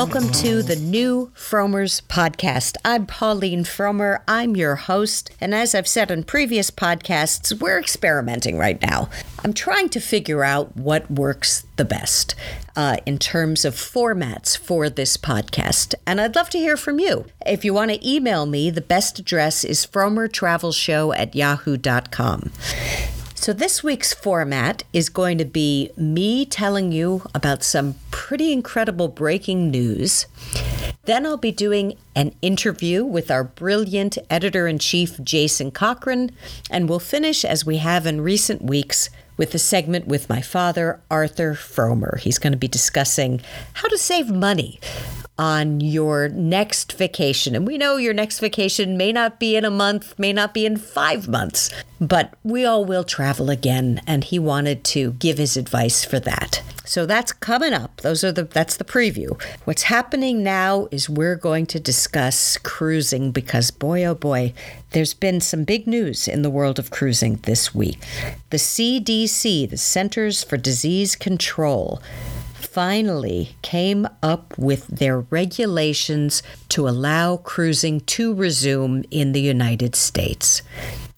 Welcome to the new Frommer's podcast. I'm Pauline Frommer. I'm your host. And as I've said in previous podcasts, we're experimenting right now. I'm trying to figure out what works the best uh, in terms of formats for this podcast. And I'd love to hear from you. If you want to email me, the best address is frommertravelshow at yahoo.com. So, this week's format is going to be me telling you about some pretty incredible breaking news. Then I'll be doing an interview with our brilliant editor in chief, Jason Cochran, and we'll finish, as we have in recent weeks, with a segment with my father, Arthur Frommer. He's going to be discussing how to save money on your next vacation. And we know your next vacation may not be in a month, may not be in five months, but we all will travel again. And he wanted to give his advice for that. So that's coming up. Those are the that's the preview. What's happening now is we're going to discuss cruising because boy oh boy, there's been some big news in the world of cruising this week. The CDC, the Centers for Disease Control, finally came up with their regulations to allow cruising to resume in the United States.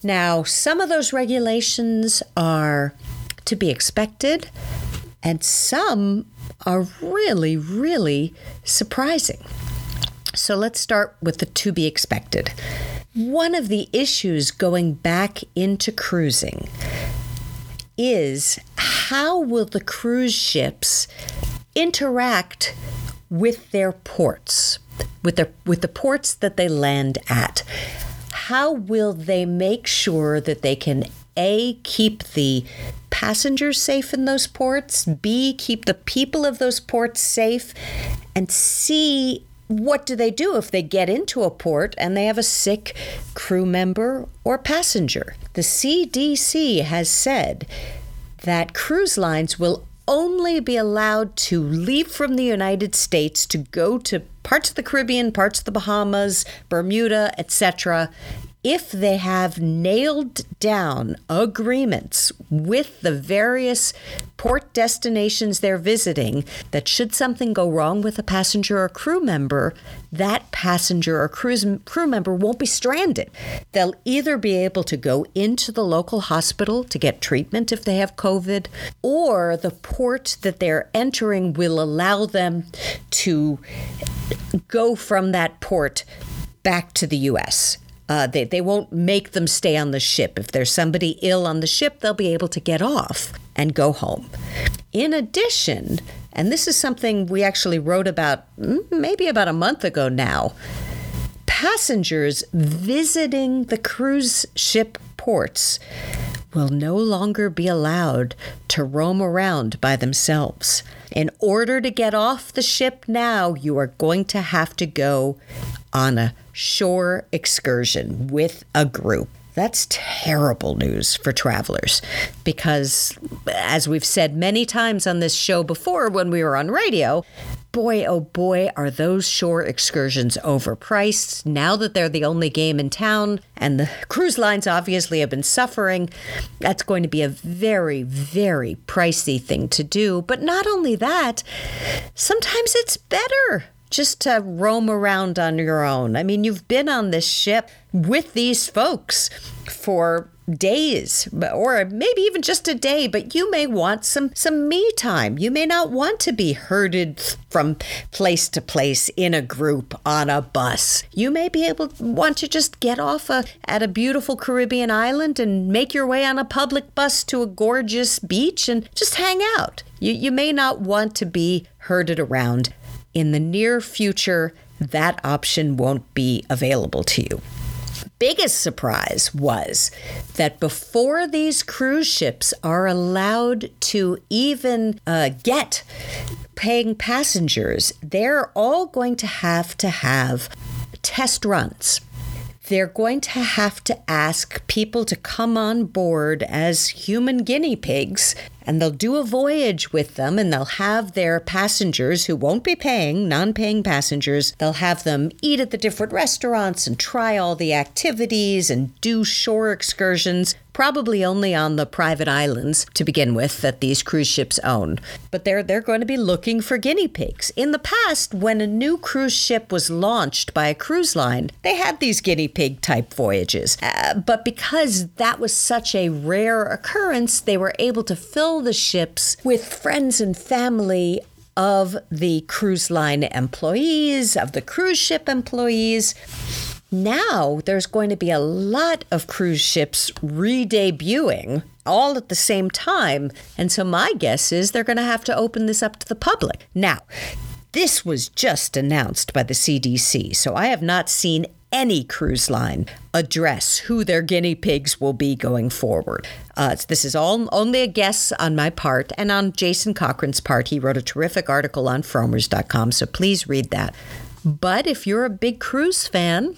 Now, some of those regulations are to be expected, and some are really, really surprising. So let's start with the to be expected. One of the issues going back into cruising is how will the cruise ships interact with their ports, with the with the ports that they land at? How will they make sure that they can a keep the passengers safe in those ports, B keep the people of those ports safe, and C what do they do if they get into a port and they have a sick crew member or passenger? The CDC has said that cruise lines will only be allowed to leave from the United States to go to parts of the Caribbean, parts of the Bahamas, Bermuda, etc if they have nailed down agreements with the various port destinations they're visiting, that should something go wrong with a passenger or crew member, that passenger or cruise, crew member won't be stranded. They'll either be able to go into the local hospital to get treatment if they have COVID, or the port that they're entering will allow them to go from that port back to the U.S. Uh, they, they won't make them stay on the ship. If there's somebody ill on the ship, they'll be able to get off and go home. In addition, and this is something we actually wrote about mm, maybe about a month ago now, passengers visiting the cruise ship ports will no longer be allowed to roam around by themselves. In order to get off the ship now, you are going to have to go on a shore excursion with a group. That's terrible news for travelers because, as we've said many times on this show before when we were on radio, boy, oh boy, are those shore excursions overpriced now that they're the only game in town and the cruise lines obviously have been suffering. That's going to be a very, very pricey thing to do. But not only that, sometimes it's better just to roam around on your own. I mean, you've been on this ship with these folks for days or maybe even just a day but you may want some some me time. You may not want to be herded from place to place in a group on a bus. You may be able want to just get off a, at a beautiful caribbean island and make your way on a public bus to a gorgeous beach and just hang out. You, you may not want to be herded around in the near future, that option won't be available to you. Biggest surprise was that before these cruise ships are allowed to even uh, get paying passengers, they're all going to have to have test runs they're going to have to ask people to come on board as human guinea pigs and they'll do a voyage with them and they'll have their passengers who won't be paying, non paying passengers, they'll have them eat at the different restaurants and try all the activities and do shore excursions probably only on the private islands to begin with that these cruise ships own. But they're they're going to be looking for guinea pigs. In the past, when a new cruise ship was launched by a cruise line, they had these guinea pig type voyages. Uh, but because that was such a rare occurrence, they were able to fill the ships with friends and family of the cruise line employees, of the cruise ship employees. Now there's going to be a lot of cruise ships re debuting all at the same time. And so my guess is they're going to have to open this up to the public. Now, this was just announced by the CDC, so I have not seen any cruise line address who their guinea pigs will be going forward. Uh, this is all only a guess on my part and on Jason Cochran's part. He wrote a terrific article on frommers.com, so please read that. But if you're a big cruise fan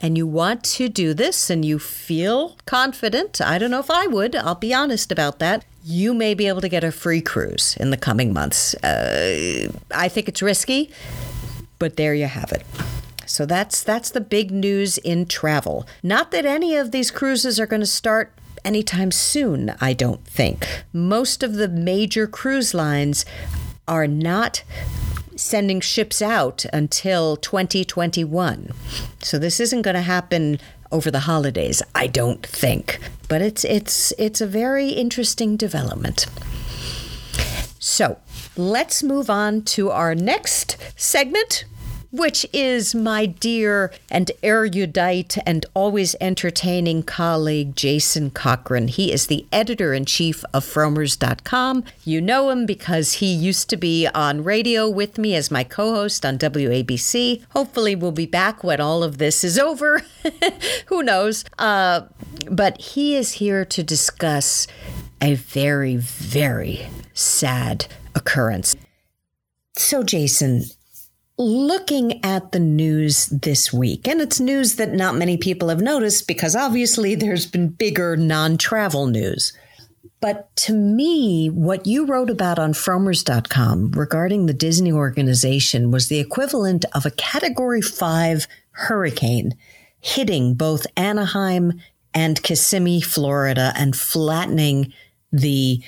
and you want to do this and you feel confident, I don't know if I would, I'll be honest about that. You may be able to get a free cruise in the coming months. Uh, I think it's risky, but there you have it. So that's that's the big news in travel. Not that any of these cruises are going to start anytime soon, I don't think. Most of the major cruise lines are not sending ships out until 2021. So this isn't going to happen over the holidays, I don't think. But it's it's it's a very interesting development. So, let's move on to our next segment which is my dear and erudite and always entertaining colleague, Jason Cochran. He is the editor in chief of Frommers.com. You know him because he used to be on radio with me as my co host on WABC. Hopefully, we'll be back when all of this is over. Who knows? Uh, but he is here to discuss a very, very sad occurrence. So, Jason, looking at the news this week, and it's news that not many people have noticed because obviously there's been bigger non travel news. But to me, what you wrote about on Frommers.com regarding the Disney organization was the equivalent of a category five hurricane hitting both Anaheim and Kissimmee, Florida, and flattening the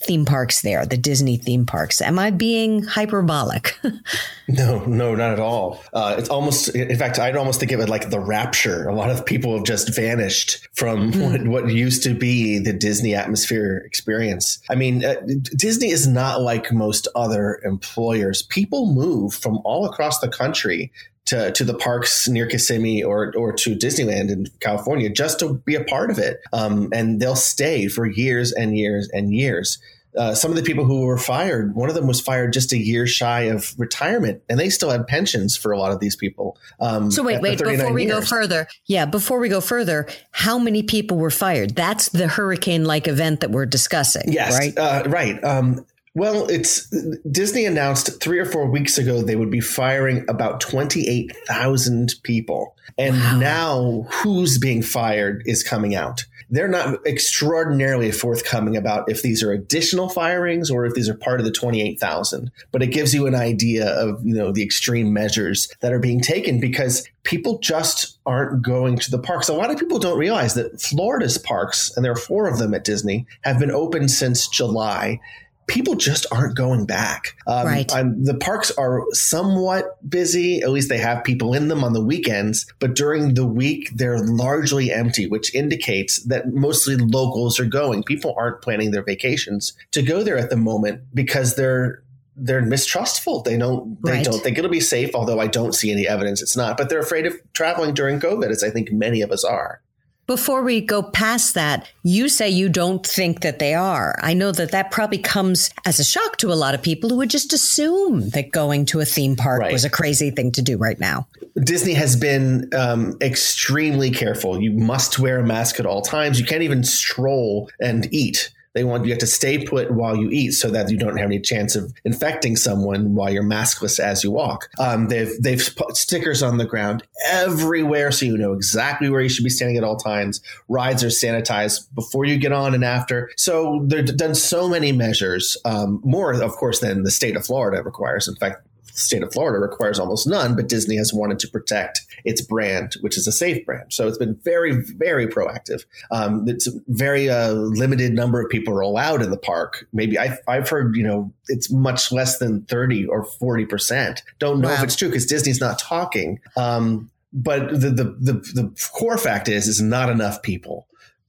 theme parks there, the Disney theme parks. Am I being hyperbolic? no, no, not at all. Uh, it's almost, in fact, I'd almost think of it like the rapture. A lot of people have just vanished from mm. what, what, used to be the Disney atmosphere experience. I mean, uh, Disney is not like most other employers. People move from all across the country to, to the parks near Kissimmee or or to Disneyland in California just to be a part of it. Um, and they'll stay for years and years and years. Uh, some of the people who were fired, one of them was fired just a year shy of retirement, and they still had pensions for a lot of these people. Um, so wait, wait, before we years. go further, yeah, before we go further, how many people were fired? That's the hurricane-like event that we're discussing. Yes, right, uh, right. Um, well, it's Disney announced three or four weeks ago they would be firing about 28,000 people. And wow. now who's being fired is coming out. They're not extraordinarily forthcoming about if these are additional firings or if these are part of the 28,000. But it gives you an idea of, you know, the extreme measures that are being taken because people just aren't going to the parks. A lot of people don't realize that Florida's parks, and there are four of them at Disney, have been open since July people just aren't going back. Um, right. I'm, the parks are somewhat busy. At least they have people in them on the weekends, but during the week they're largely empty, which indicates that mostly locals are going. People aren't planning their vacations to go there at the moment because they're they're mistrustful. They don't they right. don't think it'll be safe. Although I don't see any evidence it's not. But they're afraid of traveling during COVID, as I think many of us are. Before we go past that, you say you don't think that they are. I know that that probably comes as a shock to a lot of people who would just assume that going to a theme park right. was a crazy thing to do right now. Disney has been um, extremely careful. You must wear a mask at all times. You can't even stroll and eat They want you have to stay put while you eat so that you don't have any chance of infecting someone while you're maskless as you walk. Um, they've they've put stickers on the ground everywhere so you know exactly where you should be standing at all times. Rides are sanitized before you get on and after. So they've done so many measures, um, more of course than the state of Florida requires. In fact, state of Florida requires almost none, but Disney has wanted to protect its brand, which is a safe brand. So it's been very, very proactive. Um, it's very uh, limited number of people are allowed in the park. Maybe I've, I've heard, you know, it's much less than 30 or 40%. Don't know wow. if it's true because Disney's not talking. Um, but the, the, the, the core fact is, is not enough people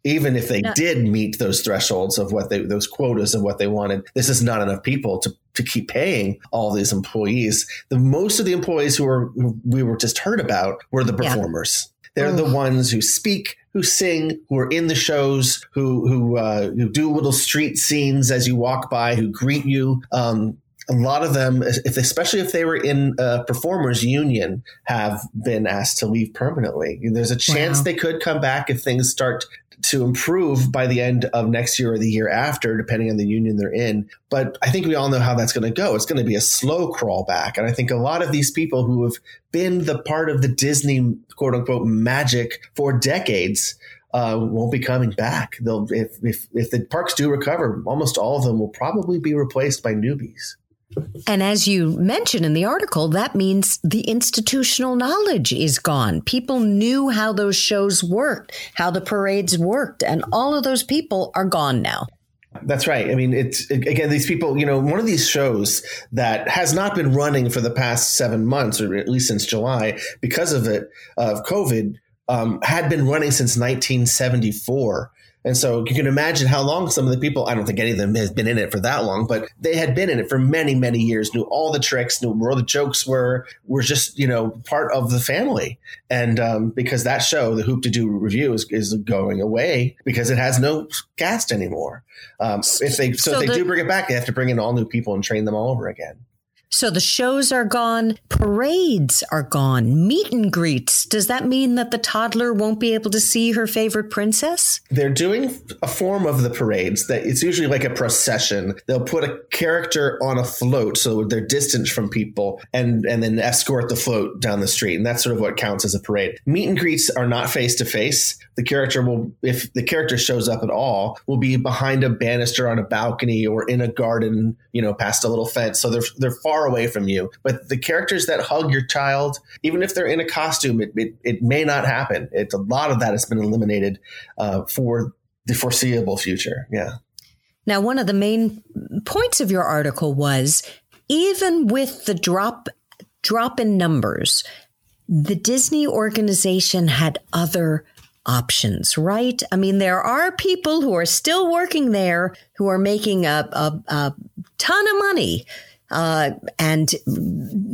even if they no. did meet those thresholds of what they those quotas of what they wanted this is not enough people to to keep paying all these employees the most of the employees who were who we were just heard about were the performers yeah. they're the ones who speak who sing who are in the shows who who uh, who do little street scenes as you walk by who greet you um, a lot of them, if especially if they were in a performers union, have been asked to leave permanently. There's a chance wow. they could come back if things start to improve by the end of next year or the year after, depending on the union they're in. But I think we all know how that's going to go. It's going to be a slow crawl back. And I think a lot of these people who have been the part of the Disney quote unquote magic for decades uh, won't be coming back. They'll if, if if the parks do recover, almost all of them will probably be replaced by newbies. And as you mentioned in the article, that means the institutional knowledge is gone. People knew how those shows worked, how the parades worked, and all of those people are gone now. That's right. I mean, it's again, these people, you know, one of these shows that has not been running for the past seven months, or at least since July, because of it, of COVID, um, had been running since 1974. And so you can imagine how long some of the people, I don't think any of them has been in it for that long, but they had been in it for many, many years, knew all the tricks, knew where the jokes were, were just, you know, part of the family. And um, because that show, the Hoop-Dee-Doo Revue, is, is going away because it has no cast anymore. Um, if they so, so if they the, do bring it back, they have to bring in all new people and train them all over again. So the shows are gone, parades are gone, meet and greets. Does that mean that the toddler won't be able to see her favorite princess? They're doing a form of the parades that it's usually like a procession. They'll put a character on a float so they're distant from people and and then escort the float down the street. And that's sort of what counts as a parade. Meet and greets are not face to face. The character will if the character shows up at all, will be behind a banister on a balcony or in a garden, you know, past a little fence. So they're they're far far away from you. But the characters that hug your child, even if they're in a costume, it, it, it may not happen. It's a lot of that has been eliminated uh, for the foreseeable future. Yeah. Now, one of the main points of your article was even with the drop drop in numbers, the Disney organization had other options, right? I mean, there are people who are still working there who are making a, a, a ton of money uh, and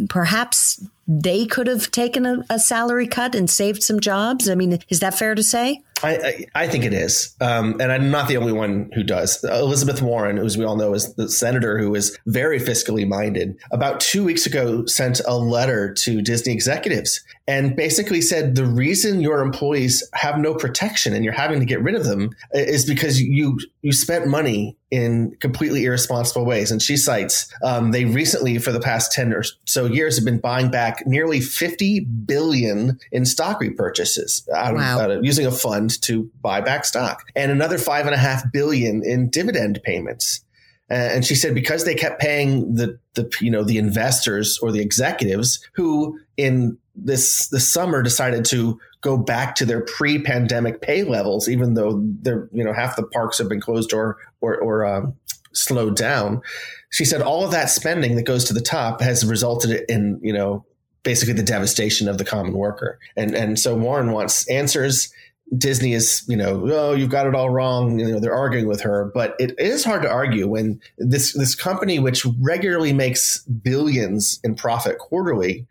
perhaps they could have taken a, a, salary cut and saved some jobs. I mean, is that fair to say? I, I, think it is. Um, and I'm not the only one who does. Elizabeth Warren, as we all know, is the senator who is very fiscally minded, about two weeks ago sent a letter to Disney executives and basically said the reason your employees have no protection and you're having to get rid of them is because you you spent money in completely irresponsible ways. And she cites um, they recently, for the past 10 or so years, have been buying back nearly 50 billion in stock repurchases out, wow. out of, using a fund to buy back stock and another five and a half billion in dividend payments. and she said because they kept paying the the you know the investors or the executives who in this this summer decided to go back to their pre-pandemic pay levels, even though they're you know half the parks have been closed or or, or um, slowed down. She said all of that spending that goes to the top has resulted in you know basically the devastation of the common worker, and and so Warren wants answers. Disney is, you know, oh, you've got it all wrong. You know, they're arguing with her, but it is hard to argue when this this company, which regularly makes billions in profit quarterly,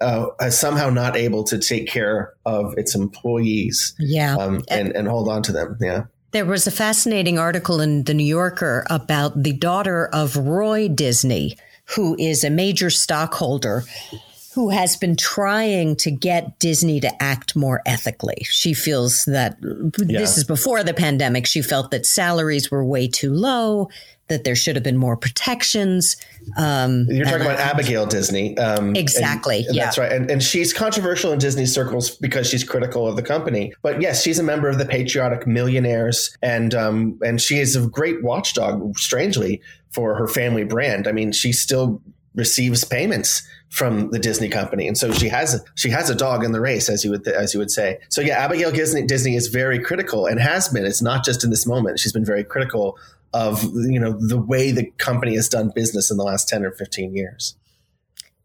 uh, is somehow not able to take care of its employees. Yeah, um, and and hold on to them. Yeah. There was a fascinating article in the New Yorker about the daughter of Roy Disney, who is a major stockholder who has been trying to get Disney to act more ethically. She feels that yeah. this is before the pandemic. She felt that salaries were way too low, that there should have been more protections. Um, You're talking about Abigail Disney. Um, exactly. And, and yeah. That's right. And, and she's controversial in Disney circles because she's critical of the company. But yes, she's a member of the patriotic millionaires. And, um, and she is a great watchdog, strangely, for her family brand. I mean, she still receives payments from the Disney company, and so she has she has a dog in the race, as you would as you would say. So yeah, Abigail Disney, Disney is very critical and has been. It's not just in this moment; she's been very critical of you know the way the company has done business in the last 10 or 15 years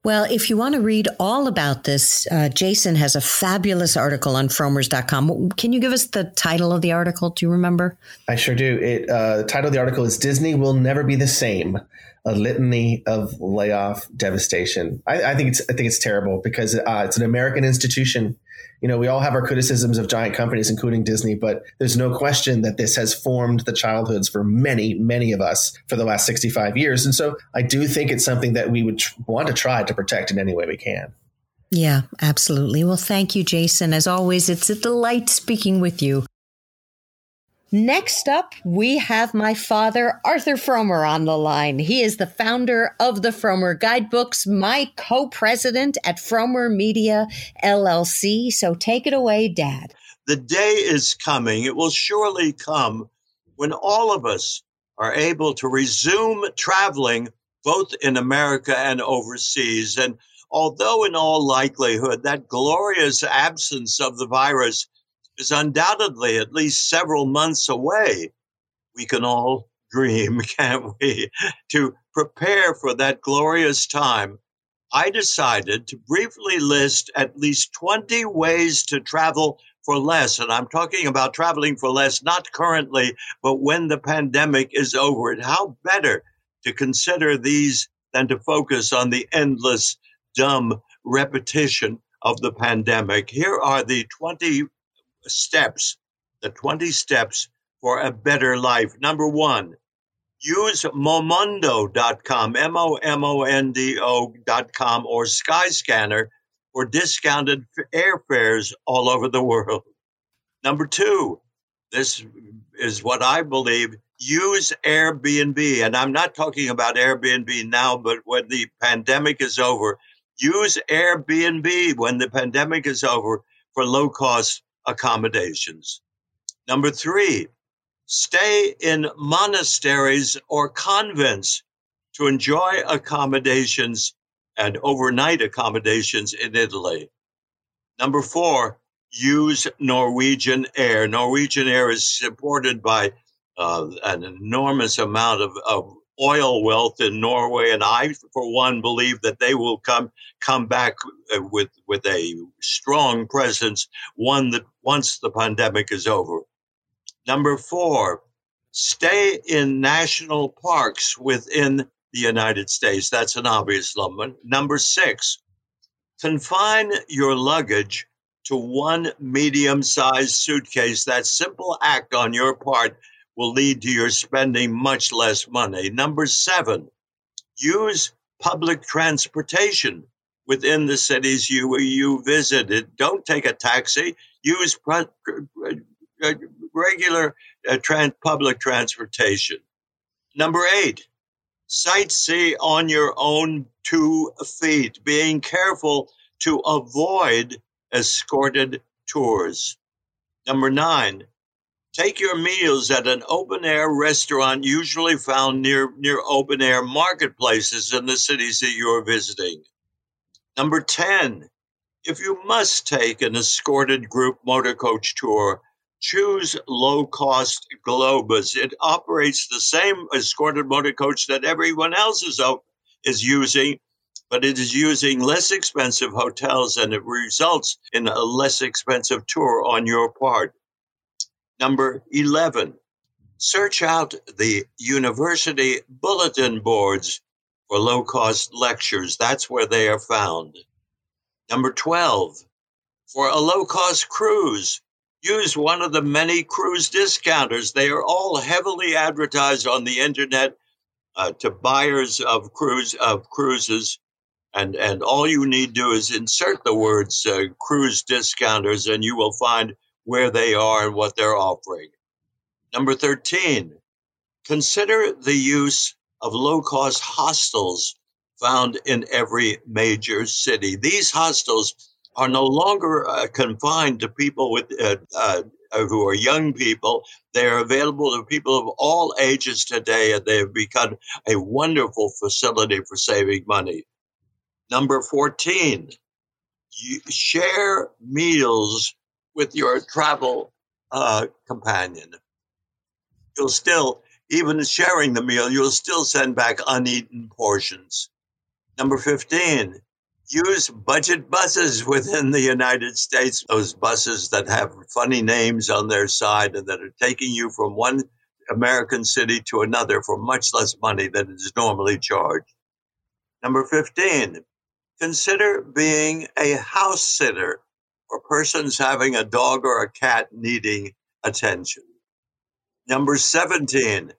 well, if you want to read all about this, uh, Jason has a fabulous article on frommers.com. Can you give us the title of the article? Do you remember? I sure do. It, uh, the title of the article is Disney Will Never Be the Same A Litany of Layoff Devastation. I, I think, it's, I think it's terrible because uh, it's an American institution you know, we all have our criticisms of giant companies, including Disney, but there's no question that this has formed the childhoods for many, many of us for the last 65 years. And so I do think it's something that we would tr- want to try to protect in any way we can. Yeah, absolutely. Well, thank you, Jason. As always, it's a delight speaking with you. Next up, we have my father, Arthur Frommer, on the line. He is the founder of the Frommer Guidebooks, my co president at Frommer Media LLC. So take it away, Dad. The day is coming, it will surely come when all of us are able to resume traveling both in America and overseas. And although, in all likelihood, that glorious absence of the virus is undoubtedly at least several months away. We can all dream, can't we, to prepare for that glorious time. I decided to briefly list at least 20 ways to travel for less. And I'm talking about traveling for less, not currently, but when the pandemic is over. And how better to consider these than to focus on the endless, dumb repetition of the pandemic. Here are the 20 steps, the 20 steps for a better life. Number one, use momondo.com, M O M O N D O.com, or Skyscanner for discounted airfares all over the world. Number two, this is what I believe use Airbnb. And I'm not talking about Airbnb now, but when the pandemic is over, use Airbnb when the pandemic is over for low cost accommodations. Number three, stay in monasteries or convents to enjoy accommodations and overnight accommodations in Italy. Number four, use Norwegian Air. Norwegian Air is supported by uh, an enormous amount of, of oil wealth in Norway, and I, for one, believe that they will come come back uh, with with a strong presence. One that once the pandemic is over. Number four, stay in national parks within the United States. That's an obvious one. Number six, confine your luggage to one medium sized suitcase. That simple act on your part will lead to your spending much less money. Number seven, use public transportation within the cities you you visited. Don't take a taxi. Use uh, regular uh, trans- public transportation. Number eight, sightsee on your own two feet, being careful to avoid escorted tours. Number nine, Take your meals at an open air restaurant, usually found near, near open air marketplaces in the cities that you're visiting. Number 10, if you must take an escorted group motor coach tour, choose low cost Globus. It operates the same escorted motor coach that everyone else is, is using, but it is using less expensive hotels and it results in a less expensive tour on your part. Number 11, search out the university bulletin boards for low cost lectures. That's where they are found. Number 12, for a low cost cruise, use one of the many cruise discounters. They are all heavily advertised on the internet uh, to buyers of cruise of cruises. And, and all you need to do is insert the words uh, cruise discounters and you will find where they are and what they're offering. Number 13, consider the use of low cost hostels found in every major city. These hostels are no longer uh, confined to people with uh, uh, who are young people. They are available to people of all ages today, and they have become a wonderful facility for saving money. Number 14, you share meals with your travel uh, companion. You'll still, even sharing the meal, you'll still send back uneaten portions. Number 15, use budget buses within the United States, those buses that have funny names on their side and that are taking you from one American city to another for much less money than is normally charged. Number 15, consider being a house sitter for persons having a dog or a cat needing attention. Number 17,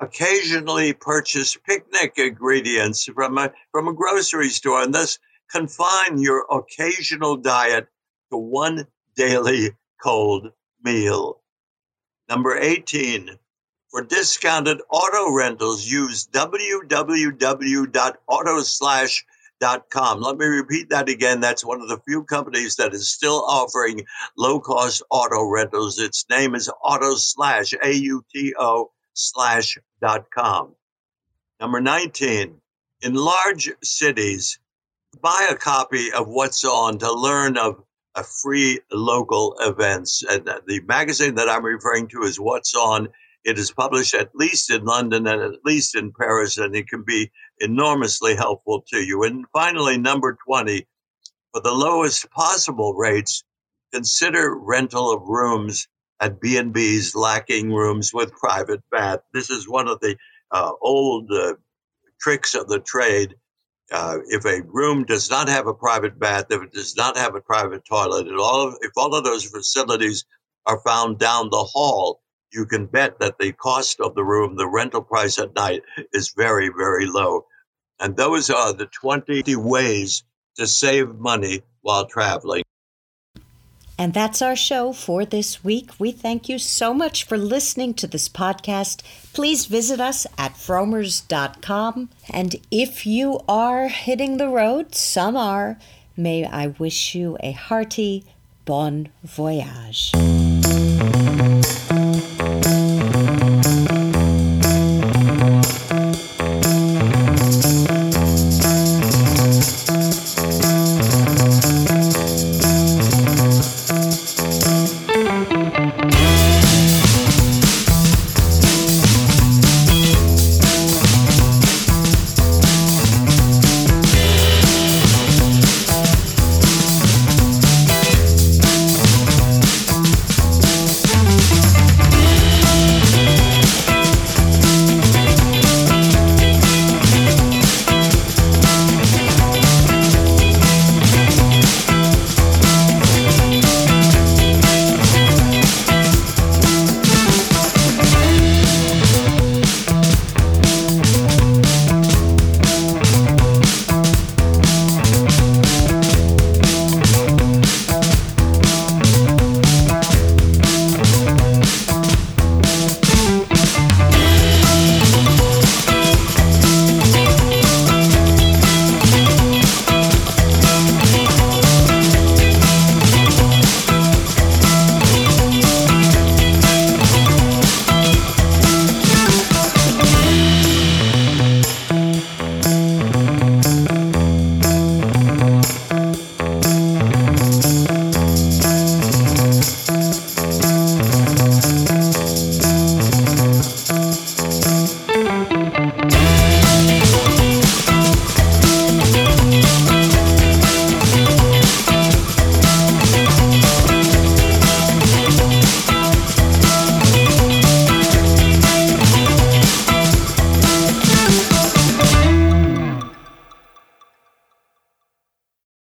occasionally purchase picnic ingredients from a, from a grocery store and thus confine your occasional diet to one daily cold meal. Number 18, for discounted auto rentals, use www.autoslash.com. Let me repeat that again. That's one of the few companies that is still offering low cost auto rentals. Its name is Autoslash, A U T O slash.com. Number 19, in large cities, buy a copy of What's On to learn of free local events. And uh, the magazine that I'm referring to is What's On. It is published at least in London and at least in Paris, and it can be enormously helpful to you. And finally, number 20, for the lowest possible rates, consider rental of rooms at B&Bs lacking rooms with private bath. This is one of the uh, old uh, tricks of the trade uh, if a room does not have a private bath, if it does not have a private toilet, all if all of those facilities are found down the hall, you can bet that the cost of the room, the rental price at night, is very, very low. And those are the 20 ways to save money while traveling. And that's our show for this week. We thank you so much for listening to this podcast. Please visit us at frommers.com. And if you are hitting the road, some are, may I wish you a hearty bon voyage.